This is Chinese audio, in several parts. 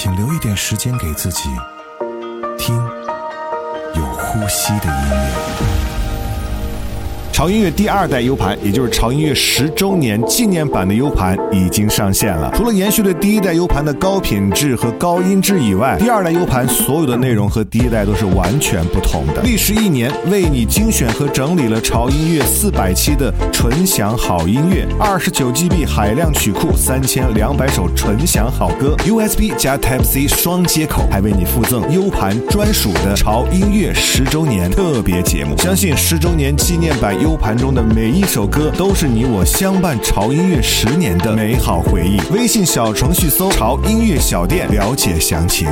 请留一点时间给自己，听有呼吸的音乐。潮音乐第二代 U 盘，也就是潮音乐十周年纪念版的 U 盘已经上线了。除了延续了第一代 U 盘的高品质和高音质以外，第二代 U 盘所有的内容和第一代都是完全不同的。历时一年，为你精选和整理了潮音乐四百期的纯享好音乐，二十九 GB 海量曲库，三千两百首纯享好歌，USB 加 Type C 双接口，还为你附赠 U 盘专属的潮音乐十周年特别节目。相信十周年纪念版 U。U 盘中的每一首歌都是你我相伴潮音乐十年的美好回忆。微信小程序搜“潮音乐小店”了解详情。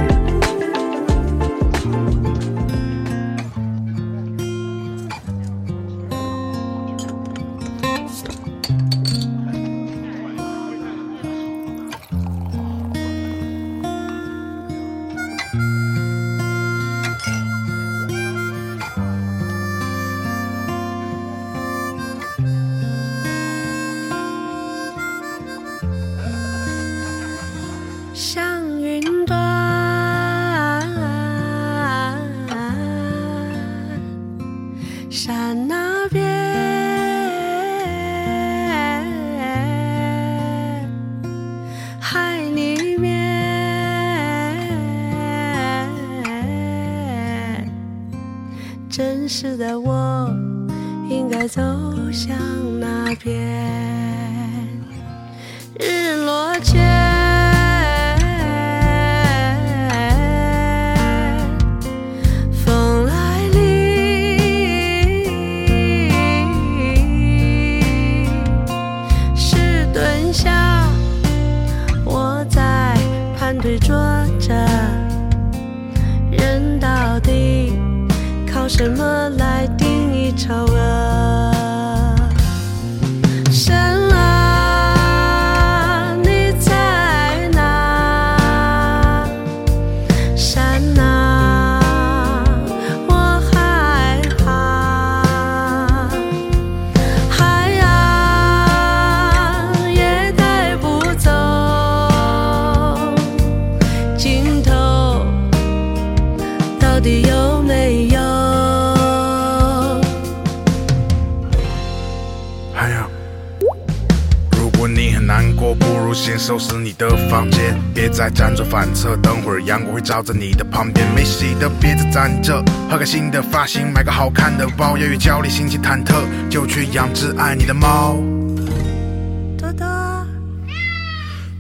时的我，应该走向哪边？收拾你的房间，别再辗转反侧。等会儿阳光会照在你的旁边。没洗的别再攒着，换个新的发型，买个好看的包。要越焦虑，心情忐忑，就去养只爱你的猫。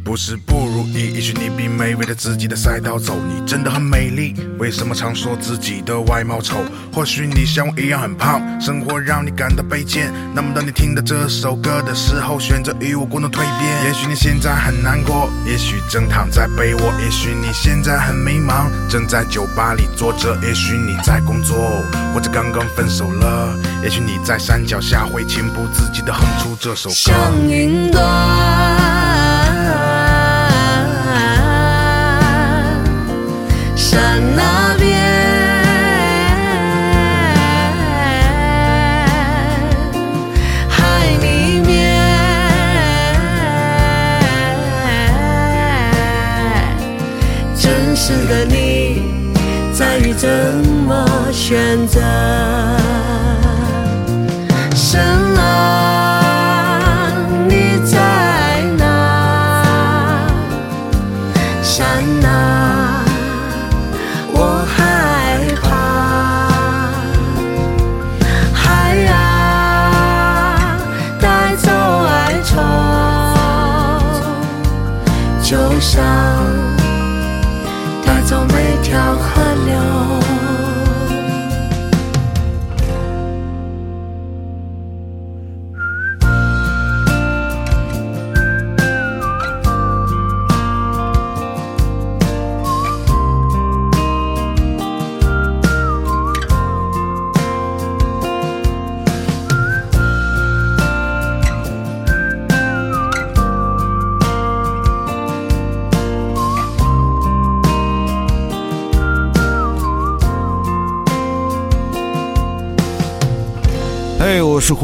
不是不如意，也许你并没围着自己的赛道走。你真的很美丽，为什么常说自己的外貌丑？或许你像我一样很胖，生活让你感到卑贱。那么当你听到这首歌的时候，选择与我共同蜕变。也许你现在很难过，也许正躺在被窝，也许你现在很迷茫，正在酒吧里坐着。也许你在工作，或者刚刚分手了。也许你在山脚下会情不自禁地哼出这首歌。像云端。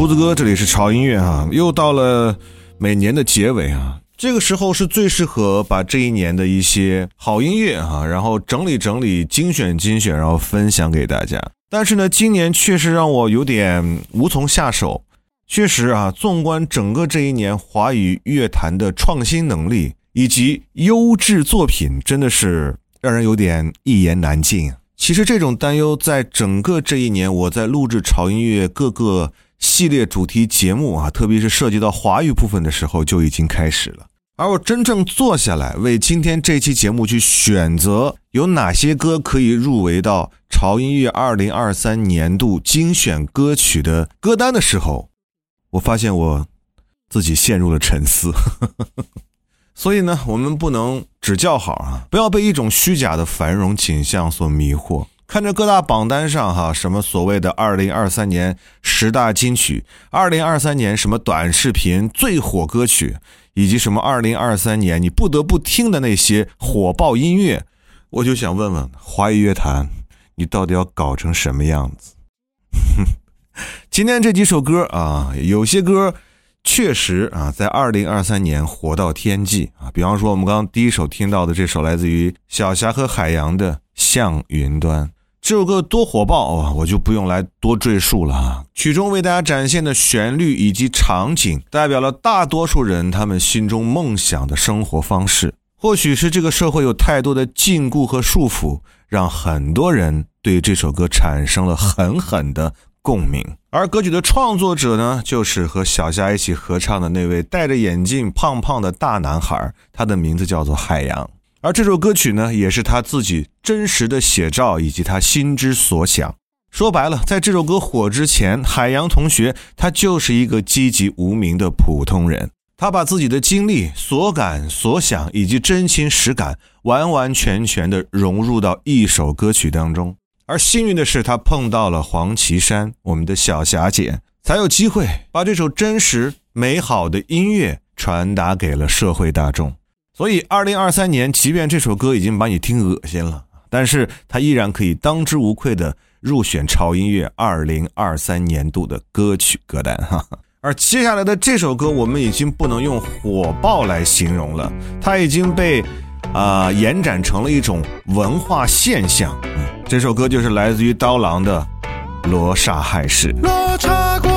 胡子哥，这里是潮音乐哈，又到了每年的结尾啊，这个时候是最适合把这一年的一些好音乐哈，然后整理整理、精选精选，然后分享给大家。但是呢，今年确实让我有点无从下手。确实啊，纵观整个这一年，华语乐坛的创新能力以及优质作品，真的是让人有点一言难尽。其实这种担忧，在整个这一年，我在录制潮音乐各个系列主题节目啊，特别是涉及到华语部分的时候，就已经开始了。而我真正坐下来为今天这期节目去选择有哪些歌可以入围到潮音乐二零二三年度精选歌曲的歌单的时候，我发现我自己陷入了沉思。所以呢，我们不能只叫好啊，不要被一种虚假的繁荣景象所迷惑。看着各大榜单上哈，什么所谓的二零二三年十大金曲，二零二三年什么短视频最火歌曲，以及什么二零二三年你不得不听的那些火爆音乐，我就想问问华语乐坛，你到底要搞成什么样子？今天这几首歌啊，有些歌。确实啊，在二零二三年火到天际啊！比方说，我们刚刚第一首听到的这首来自于小霞和海洋的《向云端》，这首歌多火爆啊！我就不用来多赘述了啊。曲中为大家展现的旋律以及场景，代表了大多数人他们心中梦想的生活方式。或许是这个社会有太多的禁锢和束缚，让很多人对这首歌产生了狠狠的。共鸣，而歌曲的创作者呢，就是和小夏一起合唱的那位戴着眼镜、胖胖的大男孩，他的名字叫做海洋。而这首歌曲呢，也是他自己真实的写照以及他心之所想。说白了，在这首歌火之前，海洋同学他就是一个籍籍无名的普通人，他把自己的经历、所感所想以及真情实感，完完全全的融入到一首歌曲当中。而幸运的是，他碰到了黄绮珊，我们的小霞姐，才有机会把这首真实美好的音乐传达给了社会大众。所以，二零二三年，即便这首歌已经把你听恶心了，但是它依然可以当之无愧的入选潮音乐二零二三年度的歌曲歌单。哈，而接下来的这首歌，我们已经不能用火爆来形容了，它已经被。啊，延展成了一种文化现象。这首歌就是来自于刀郎的《罗刹海市》。罗刹国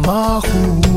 换作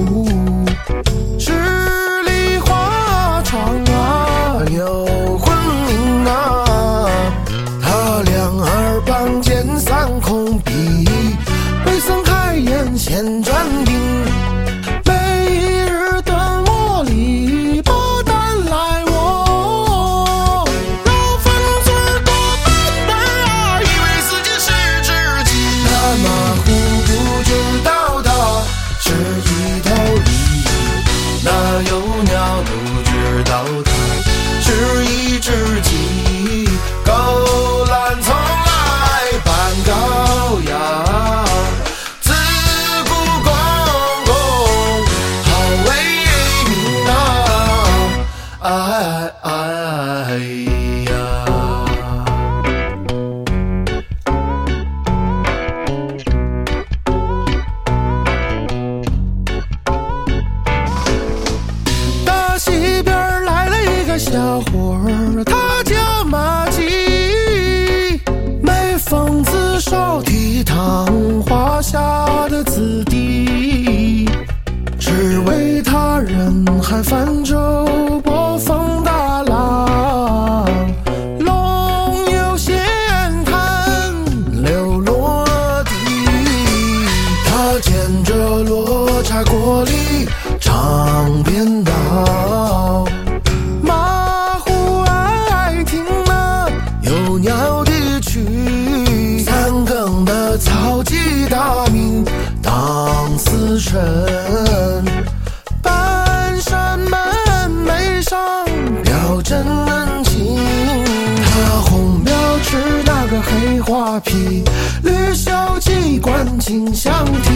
披，绿袖机关金香提。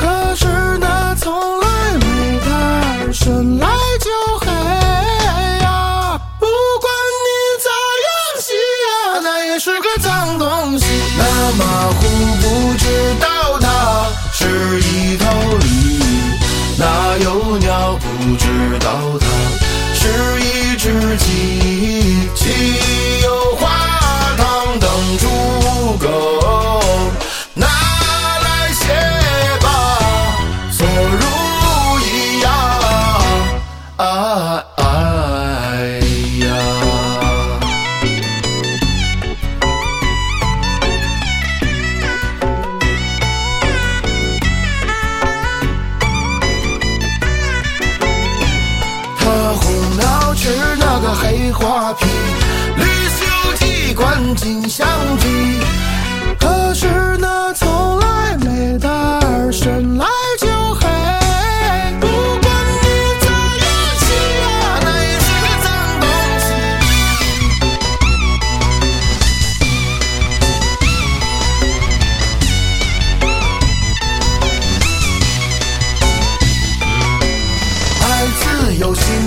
可是那从来没带儿生来就黑呀，不管你咋样洗呀，那也是个脏东西。那马虎不知道它是一头驴，那有鸟不知道它是一只鸡，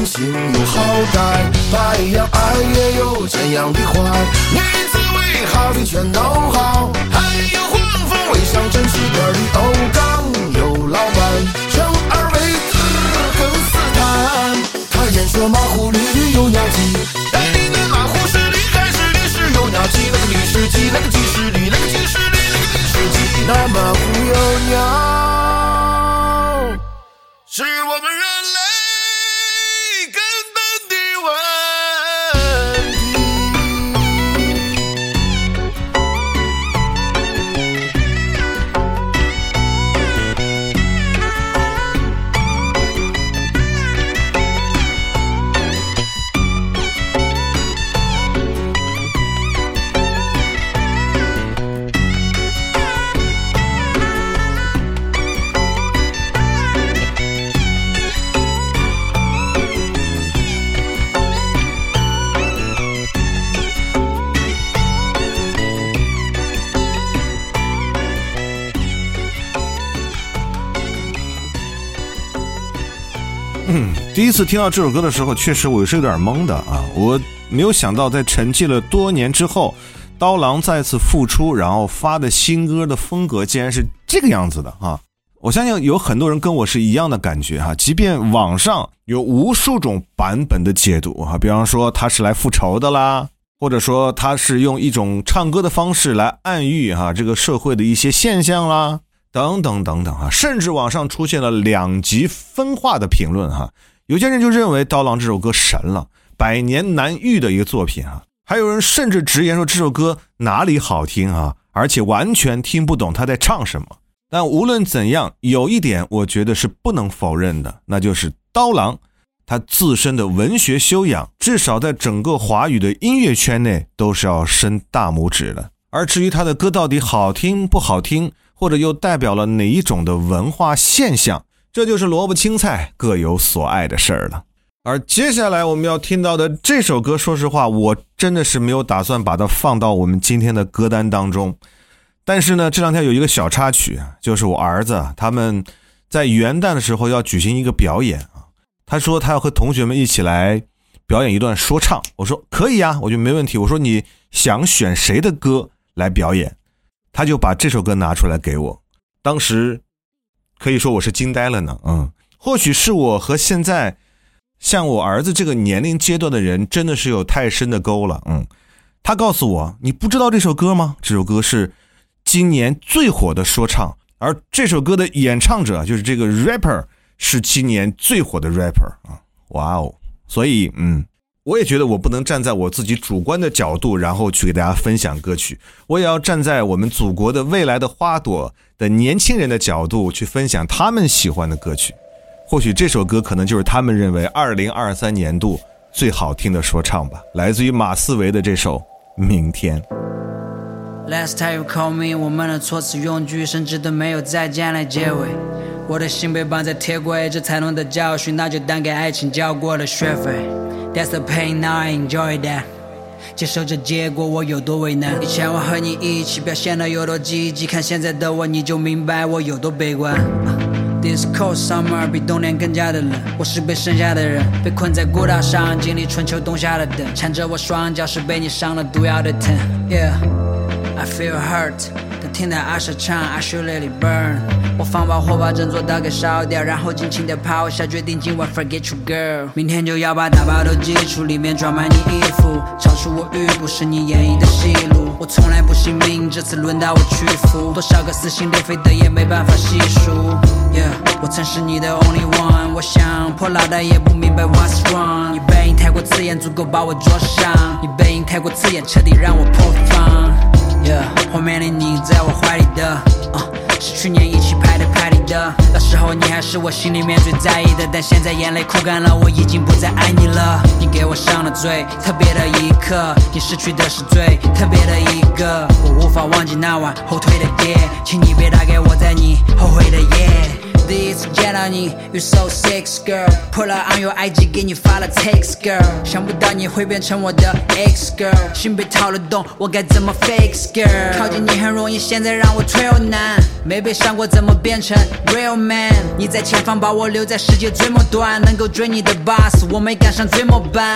心有好歹，白羊爱也有怎样的坏。女子为好的全都好，还有黄蜂为象征西边的欧港有老板，生而为子更斯坦。他颜色马虎，绿绿有鸟鸡，但你那马虎是驴还是驴是有鸟鸡？那个驴是鸡，那个鸡是驴，那个鸡是驴，那个驴是鸡，那马虎有鸟。是我们人类第一次听到这首歌的时候，确实我是有点懵的啊！我没有想到，在沉寂了多年之后，刀郎再次复出，然后发的新歌的风格竟然是这个样子的啊！我相信有很多人跟我是一样的感觉哈，即便网上有无数种版本的解读啊，比方说他是来复仇的啦，或者说他是用一种唱歌的方式来暗喻哈这个社会的一些现象啦，等等等等哈，甚至网上出现了两极分化的评论哈。有些人就认为刀郎这首歌神了，百年难遇的一个作品啊。还有人甚至直言说这首歌哪里好听啊，而且完全听不懂他在唱什么。但无论怎样，有一点我觉得是不能否认的，那就是刀郎他自身的文学修养，至少在整个华语的音乐圈内都是要伸大拇指的。而至于他的歌到底好听不好听，或者又代表了哪一种的文化现象，这就是萝卜青菜各有所爱的事儿了。而接下来我们要听到的这首歌，说实话，我真的是没有打算把它放到我们今天的歌单当中。但是呢，这两天有一个小插曲，就是我儿子他们在元旦的时候要举行一个表演啊。他说他要和同学们一起来表演一段说唱。我说可以啊，我觉得没问题。我说你想选谁的歌来表演？他就把这首歌拿出来给我。当时可以说我是惊呆了呢。嗯，或许是我和现在像我儿子这个年龄阶段的人真的是有太深的沟了。嗯，他告诉我，你不知道这首歌吗？这首歌是。今年最火的说唱，而这首歌的演唱者就是这个 rapper，是今年最火的 rapper 啊！哇哦！所以，嗯，我也觉得我不能站在我自己主观的角度，然后去给大家分享歌曲，我也要站在我们祖国的未来的花朵的年轻人的角度去分享他们喜欢的歌曲。或许这首歌可能就是他们认为二零二三年度最好听的说唱吧，来自于马思唯的这首《明天》。Last time you call me，我们的措辞用句甚至都没有再见来结尾。我的心被绑在铁轨，这才能的教训，那就当给爱情交过了学费。That's the pain, now I enjoy that。接受这结果我有多为难。以前我和你一起表现的有多积极，看现在的我你就明白我有多悲观。This cold summer 比冬天更加的冷，我是被剩下的人，被困在孤岛上，经历春秋冬夏的等，缠着我双脚是被你上了毒药的疼。Yeah, I feel hurt，但听到阿舍唱 I should let it burn，我放把火把整座岛给烧掉，然后尽情的抛下决定，今晚 forget you girl，明天就要把大包都寄出，里面装满你衣服，超出我预估是你演绎的戏路，我从来不信命，这次轮到我屈服，多少个撕心裂肺的也没办法细数。Yeah，我曾是你的 only one，我想破脑袋也不明白 what's wrong。你背影太过刺眼，足够把我灼伤。你背影太过刺眼，彻底让我破防。Yeah，后面里你在我怀里的，啊，是去年一起拍的拍里的。那时候你还是我心里面最在意的，但现在眼泪哭干了，我已经不再爱你了。你给我上了最，特别的一课，你失去的是最特别的一个，我无法忘记那晚后退的夜，请你别打给我，在你后悔的夜。第一次见到你，You so sexy girl，破了 on your IG 给你发了 text girl，想不到你会变成我的 ex girl，心被掏了洞，我该怎么 fix girl？靠近你很容易，现在让我退又难，没被伤过怎么变成 real man。你在前方把我留在世界最末端，能够追你的 boss，我没赶上最末班。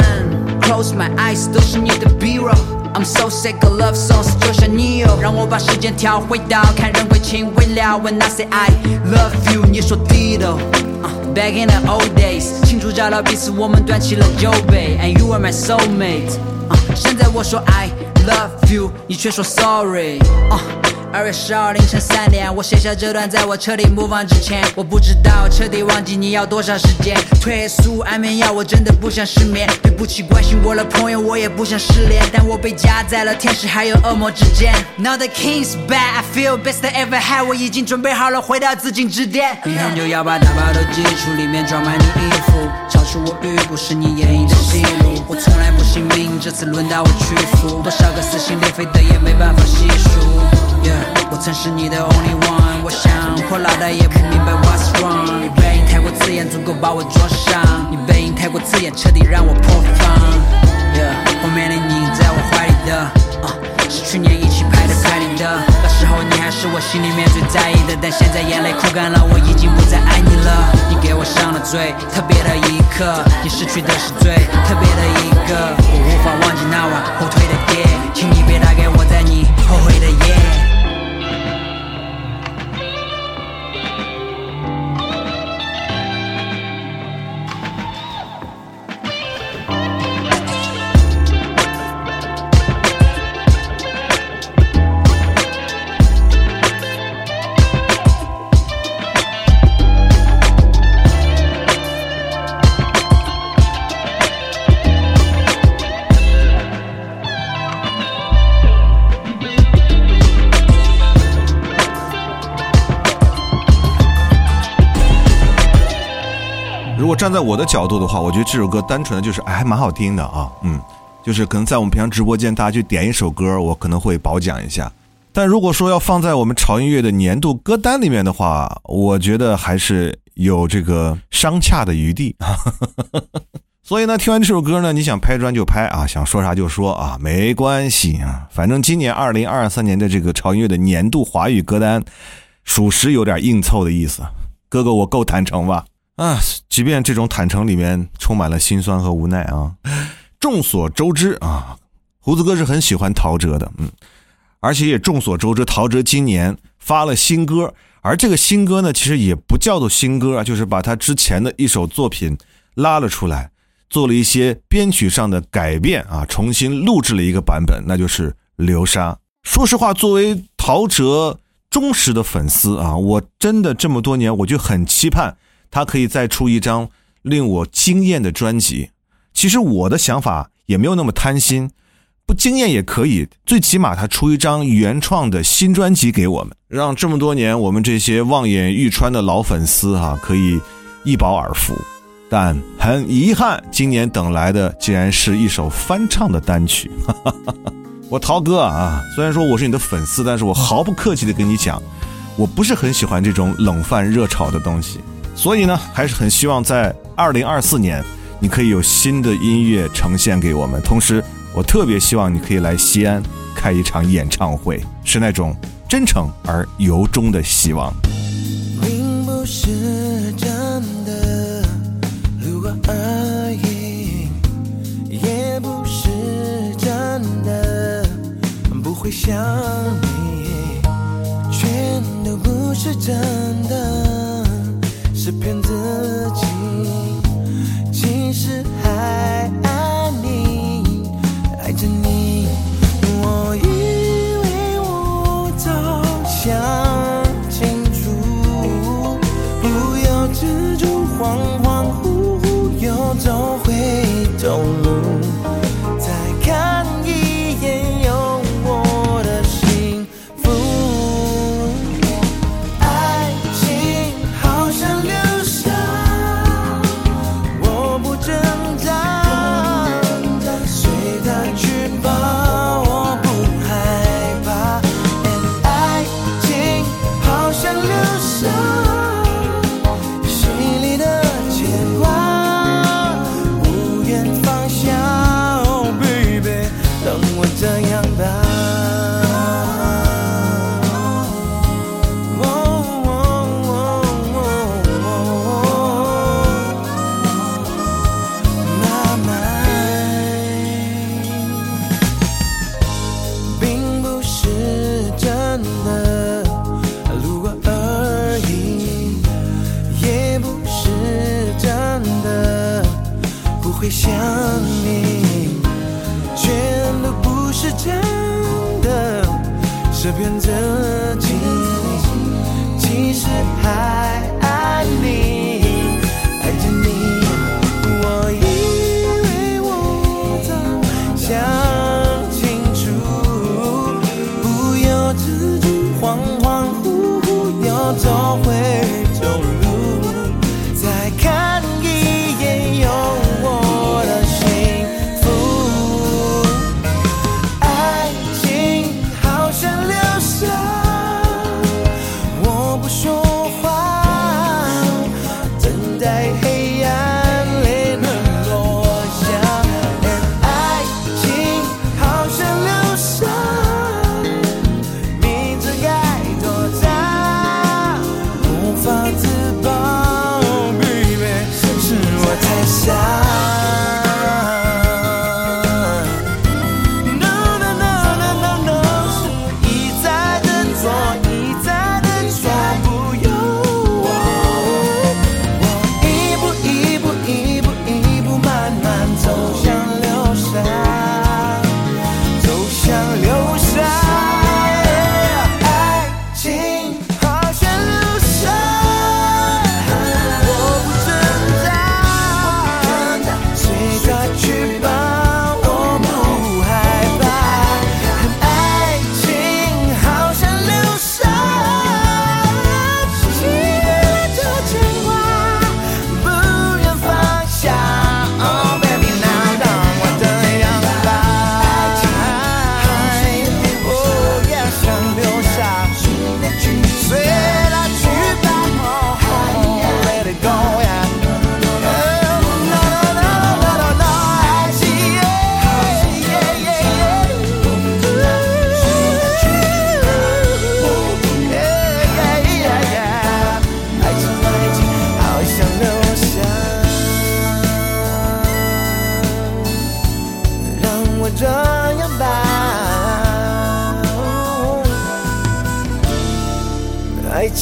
Close my eyes，都是你的 B roll。I'm so sick of love songs，就像你有，让我把时间调回到看人归情未了。When I say I love you，你说 Dido。Back in the old days，庆祝找到彼此，我们端起了酒杯，And you are my soulmate。现在我说 I love you，你却说 sorry。 二月十二凌晨三点，我写下这段，在我彻底 move on 之前，我不知道彻底忘记你要多长时间。褪素安眠药，我真的不想失眠。对不起，关心我的朋友，我也不想失联，但我被夹在了天使还有恶魔之间。Now the king's back，I feel best ever had，我已经准备好了回到紫禁之巅。明天就要把大包都寄出，里面装满你衣服，超出我预估是你演绎的戏路。我从来不信命，这次轮到我屈服，多少个撕心裂肺的也没办法细数。Yeah，我曾是你的 only one，我想破脑袋也不明白 what's wrong。你背影太过刺眼，足够把我灼伤。你背影太过刺眼，彻底让我破防。Yeah，后面的你在我怀里的，啊，是去年一起拍的拍里的。那时候你还是我心里面最在意的，但现在眼泪哭干了，我已经不再爱你了。你给我上了最，特别的一课，你失去的是最特别的一个，我无法忘记那晚后退的夜，请你别打给我，在你后悔的夜。站在我的角度的话，我觉得这首歌单纯的就是哎，还蛮好听的啊，嗯，就是可能在我们平常直播间，大家去点一首歌，我可能会褒奖一下。但如果说要放在我们潮音乐的年度歌单里面的话，我觉得还是有这个商洽的余地。所以呢，听完这首歌呢，你想拍砖就拍啊，想说啥就说啊，没关系啊，反正今年二零二三年的这个潮音乐的年度华语歌单，属实有点硬凑的意思。哥哥，我够坦诚吧？啊，即便这种坦诚里面充满了心酸和无奈啊。众所周知啊，胡子哥是很喜欢陶喆的，嗯，而且也众所周知，陶喆今年发了新歌，而这个新歌呢，其实也不叫做新歌啊，就是把他之前的一首作品拉了出来，做了一些编曲上的改变啊，重新录制了一个版本，那就是《流沙》。说实话，作为陶喆忠实的粉丝啊，我真的这么多年，我就很期盼。他可以再出一张令我惊艳的专辑。其实我的想法也没有那么贪心，不惊艳也可以，最起码他出一张原创的新专辑给我们，让这么多年我们这些望眼欲穿的老粉丝哈可以一饱耳福。但很遗憾，今年等来的竟然是一首翻唱的单曲。我陶哥啊，虽然说我是你的粉丝，但是我毫不客气的跟你讲，我不是很喜欢这种冷饭热炒的东西。所以呢，还是很希望在二零二四年，你可以有新的音乐呈现给我们。同时，我特别希望你可以来西安开一场演唱会，是那种真诚而由衷的希望。并不是真的，如果而已，也不是真的，不会想你，全都不是真的，是骗自己，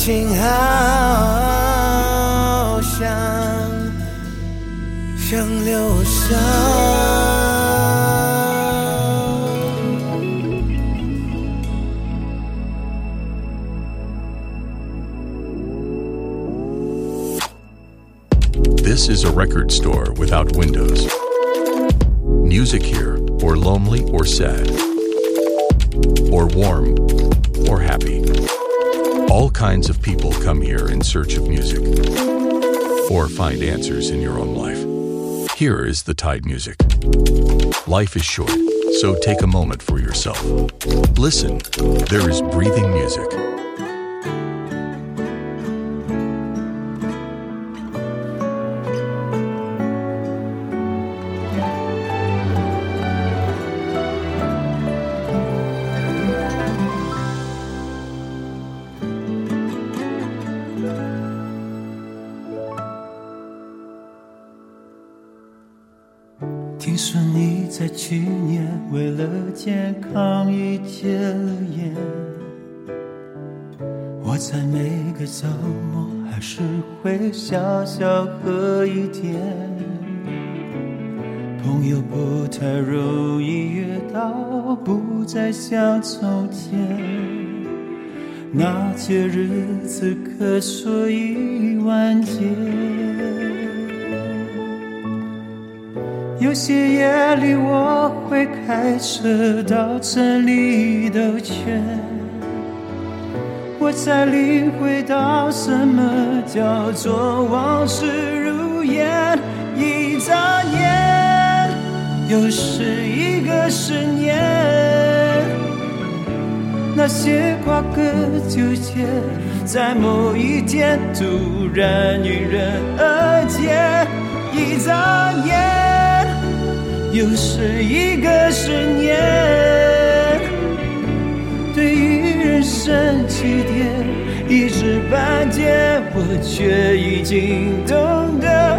情好像像流沙。This is a record store without windows. Music here, or lonely or sad, or warm or happy. All kinds of people come here in search of music, or find answers in your own life. Here is the Tide Music. Life is short, so take a moment for yourself. Listen, there is breathing music. 去年为了健康已戒了烟，我在每个周末还是会小小喝一点。朋友不太容易约到，不再像从前，那些日子可说已完结。有些夜里我会开车到城里兜圈，我才领会到什么叫做往事如烟。一眨眼，又是一个十年，那些瓜葛纠结，在某一天突然迎刃而解。一眨眼。又是一个十年，对于人生起点一知半解，我却已经懂得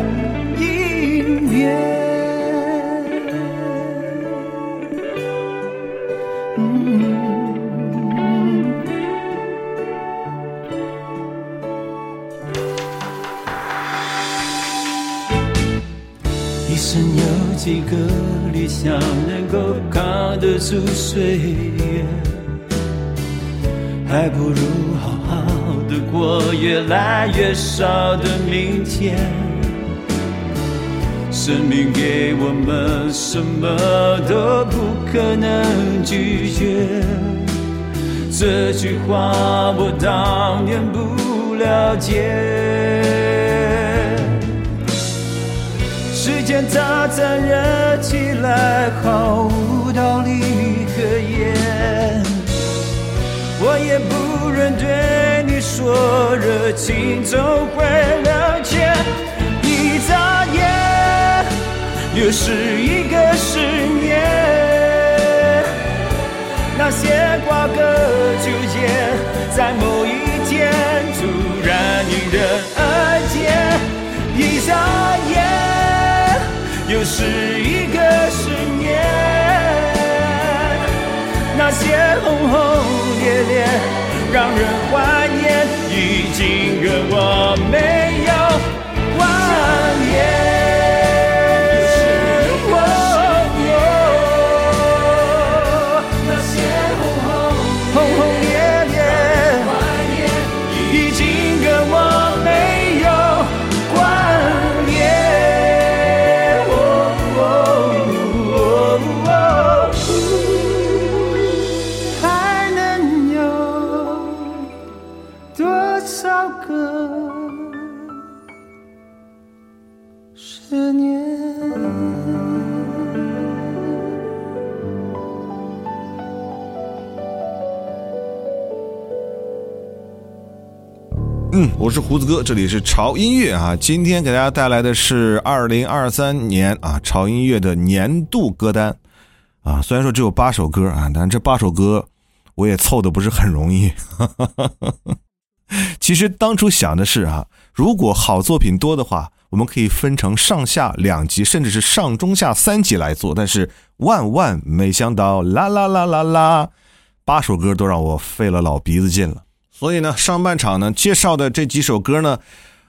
扛得住岁月，还不如好好的过越来越少的明天。生命给我们什么都不可能拒绝，这句话我当年不了解。时间它残忍起来，毫无可言。我也不忍对你说，热情总会冷却。一眨眼，又是一个十年。那些瓜葛纠结，在某一天突然迎刃而解。一眨眼。又是一个十年，那些轰轰烈烈让人怀念，已经跟我没是胡子哥，这里是潮音乐啊。今天给大家带来的是二零二三年啊潮音乐的年度歌单啊。虽然说只有八首歌啊，但这八首歌我也凑的不是很容易。其实当初想的是啊，如果好作品多的话，我们可以分成上下两集，甚至是上中下三集来做。但是万万没想到，啦啦啦啦啦，八首歌都让我费了老鼻子劲了。所以呢，上半场呢介绍的这几首歌呢，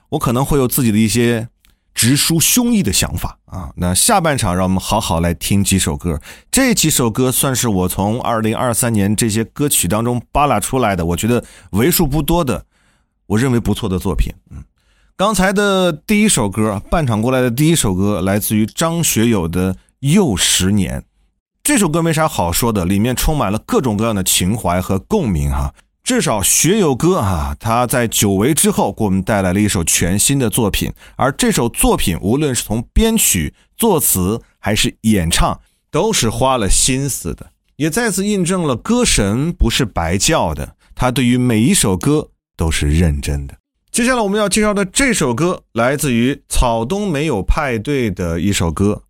我可能会有自己的一些直抒胸臆的想法啊。那下半场让我们好好来听几首歌，这几首歌算是我从二零二三年这些歌曲当中扒拉出来的，我觉得为数不多的，我认为不错的作品。嗯，刚才的第一首歌，半场过来的第一首歌来自于张学友的《又十年》，这首歌没啥好说的，里面充满了各种各样的情怀和共鸣哈。至少学友哥啊，他在久违之后给我们带来了一首全新的作品，而这首作品无论是从编曲、作词还是演唱，都是花了心思的，也再次印证了歌神不是白叫的，他对于每一首歌都是认真的。接下来我们要介绍的这首歌，来自于草东没有派对的一首歌，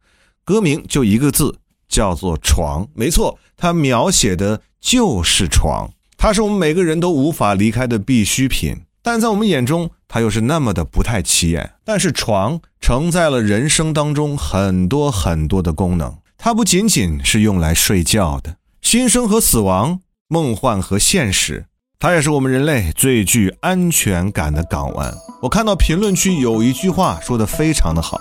歌名就一个字，叫做《床》。没错，它描写的就是床。它是我们每个人都无法离开的必需品。但在我们眼中，它又是那么的不太起眼。但是床承载了人生当中很多很多的功能，它不仅仅是用来睡觉的，新生和死亡，梦幻和现实，它也是我们人类最具安全感的港湾。我看到评论区有一句话说的非常的好：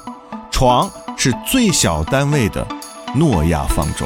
床是最小单位的诺亚方舟。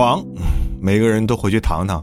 床，每个人都回去躺躺。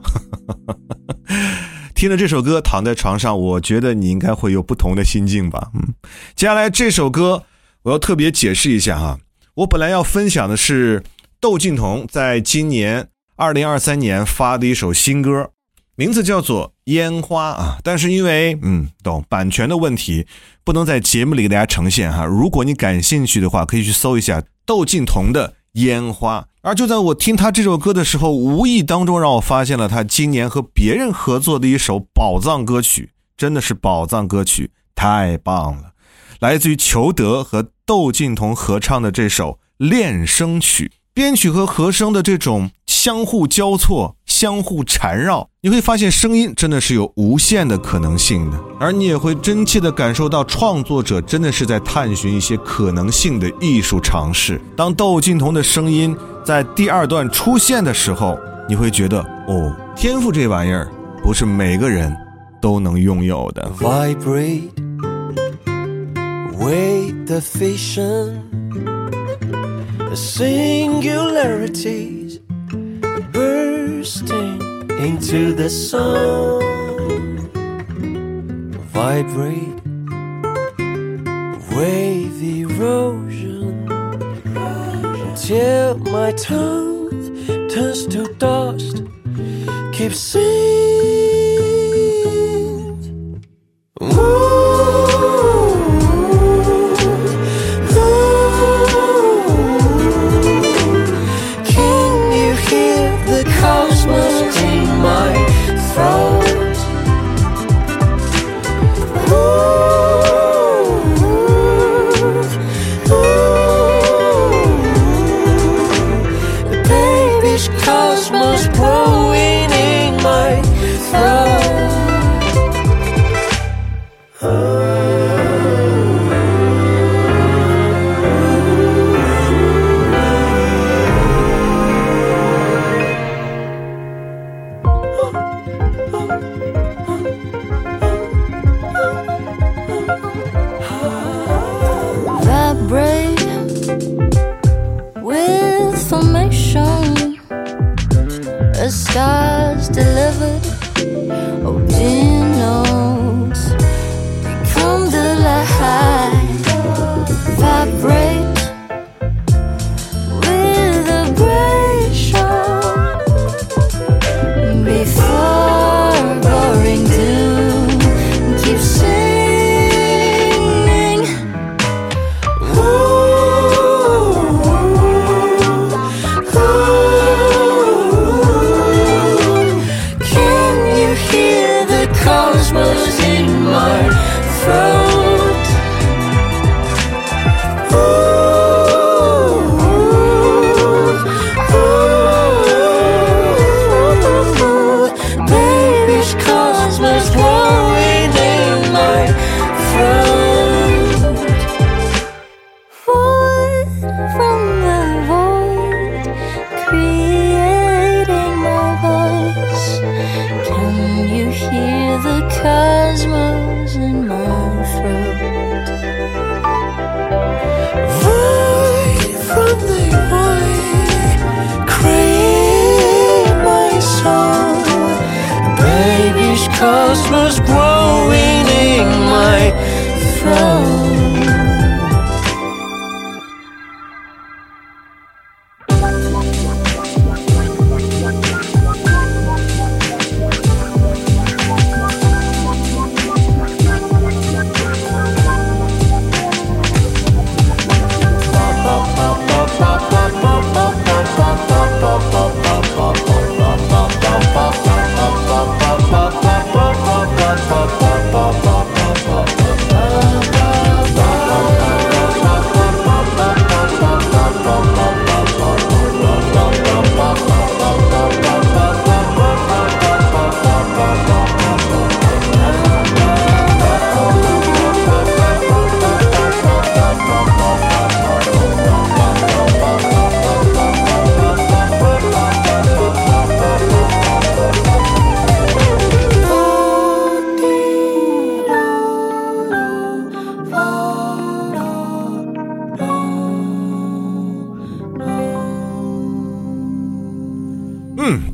听了这首歌，躺在床上，我觉得你应该会有不同的心境吧。嗯，接下来这首歌我要特别解释一下哈，我本来要分享的是窦靖童在今年二零二三年发的一首新歌，名字叫做《烟花》啊，但是因为嗯懂版权的问题，不能在节目里给大家呈现哈。如果你感兴趣的话，可以去搜一下窦靖童的《烟花》。而就在我听他这首歌的时候，无意当中让我发现了他今年和别人合作的一首宝藏歌曲，真的是宝藏歌曲，太棒了！来自于裘德和窦靖童合唱的这首《恋声曲》，编曲和和声的这种相互交错、相互缠绕，你会发现声音真的是有无限的可能性的，而你也会真切地感受到创作者真的是在探寻一些可能性的艺术尝试。当窦靖童的声音在第二段出现的时候，你会觉得哦，天赋这玩意儿不是每个人都能拥有的。vibrate wait the vision singularities bursting into the sun. Vibrate with erosion until my tongue turns to dust. Keep singing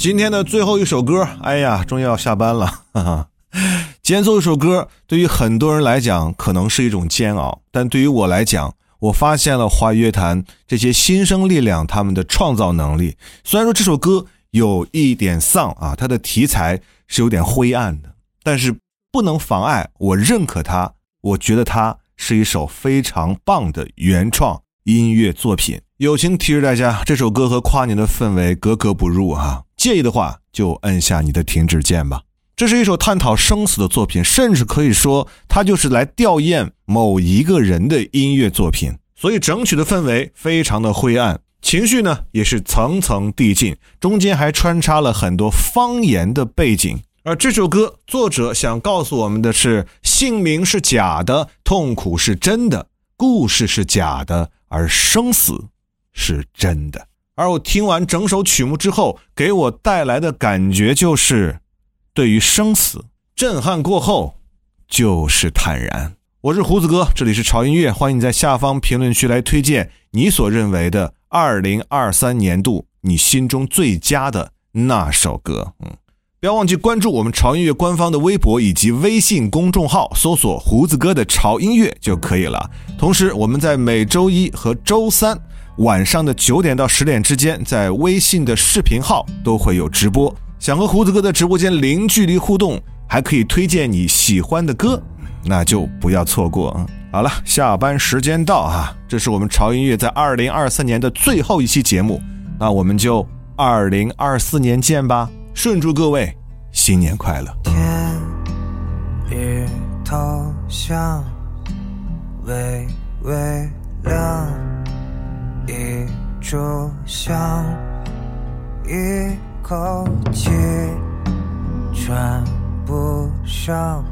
今天的最后一首歌，哎呀，终于要下班了，哈哈。今天最后一首歌，对于很多人来讲可能是一种煎熬，但对于我来讲，我发现了华语乐坛这些新生力量他们的创造能力。虽然说这首歌有一点丧啊，它的题材是有点灰暗的，但是不能妨碍我认可它。我觉得它是一首非常棒的原创音乐作品。友情提示大家，这首歌和跨年的氛围格格不入哈、介意的话就摁下你的停止键吧。这是一首探讨生死的作品，甚至可以说它就是来吊唁某一个人的音乐作品。所以整曲的氛围非常的灰暗，情绪呢也是层层递进，中间还穿插了很多方言的背景。而这首歌作者想告诉我们的是：姓名是假的，痛苦是真的，故事是假的，而生死是真的。而我听完整首曲目之后，给我带来的感觉就是，对于生死震撼过后，就是坦然。我是胡子哥，这里是潮音乐，欢迎你在下方评论区来推荐你所认为的二零二三年度你心中最佳的那首歌。嗯，不要忘记关注我们潮音乐官方的微博以及微信公众号，搜索“胡子哥的潮音乐”就可以了。同时，我们在每周一和周三晚上的九点到十点之间，在微信的视频号都会有直播。想和胡子哥的直播间零距离互动，还可以推荐你喜欢的歌，那就不要错过啊！好了，下班时间到啊！这是我们潮音乐在二零二三年的最后一期节目，那我们就二零二四年见吧！顺祝各位新年快乐！天日头像微微亮，一炷香，一口气喘不上，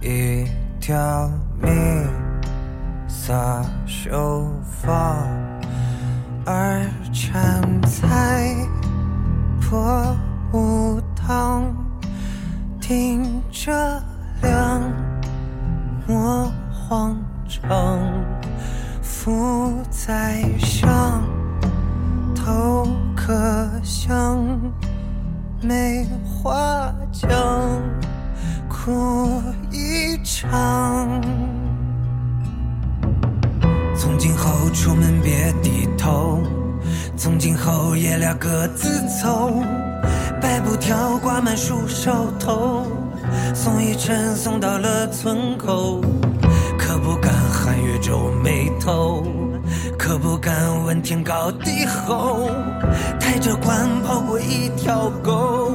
一条命撒手放，儿站在破木堂，听着两抹慌张，浮在上，头可像梅花浆，哭一场。从今后出门别低头，从今后爷俩各自走，白布条挂满树梢头，送一程送到了村口，可不敢皱眉头，可不敢问天高地厚，抬着棺跑过一条狗，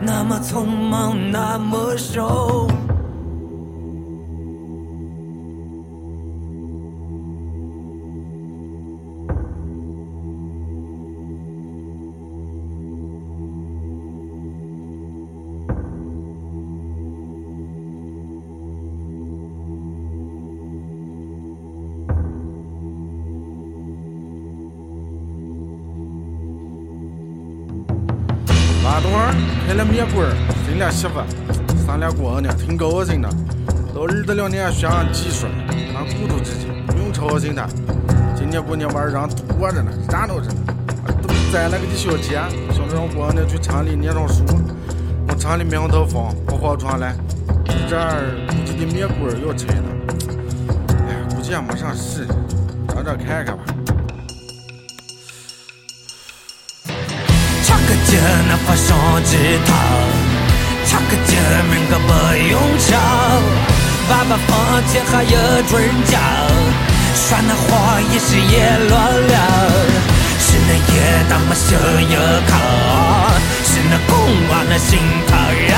那么匆忙，那么瘦。媳妇，生了闺女，挺高兴的。到儿子两年学上技术，俺骨头之间不用操心他。今年过年玩儿让多着呢，热闹着呢。都攒了个的小钱，想着让闺女去城里念上书，往城里买套房，不划船来。这儿估计的面馆要拆呢。哎，估计也没啥事，找找看看吧。差个劲那发上枝头，差个劲儿人可不用找。爸爸房前还有准脚，耍那花也是也乱了。是那夜大么小有口，是那公娃那心头肉，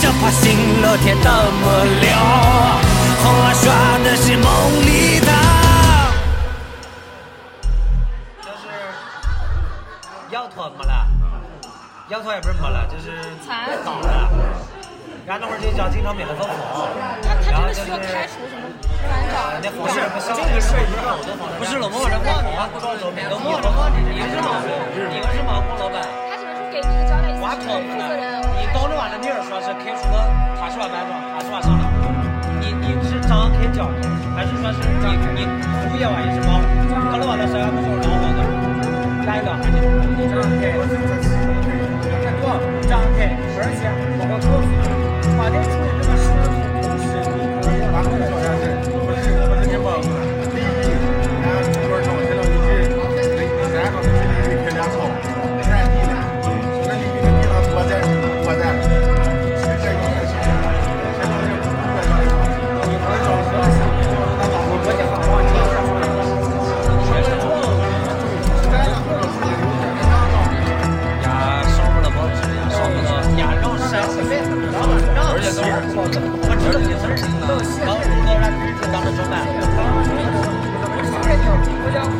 就怕新老天都没了。红娃耍的是梦里头。摇头没了，摇头也不是没了，就是倒了。然后那会儿就叫经常免费分房，然后就是呃那不是这个是一个老的房子，不是老孟这房房不高楼，老孟老孟你们是马虎，你们是马虎老板。他只能说给你交代，我可负责人。你当着俺的面说是开除了他是我班长，他是我上？长，你你是张开讲的，还是说是你你服务业吧也是吗？可能我的身上？不是两好的，来一个，张开，看多张开，而且我们告诉你，把这处理这个事情同时，你可能要把这个小事不我知道你是都是高高山知识当的中班，我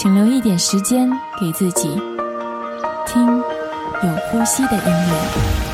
请留一点时间给自己，听有呼吸的音乐。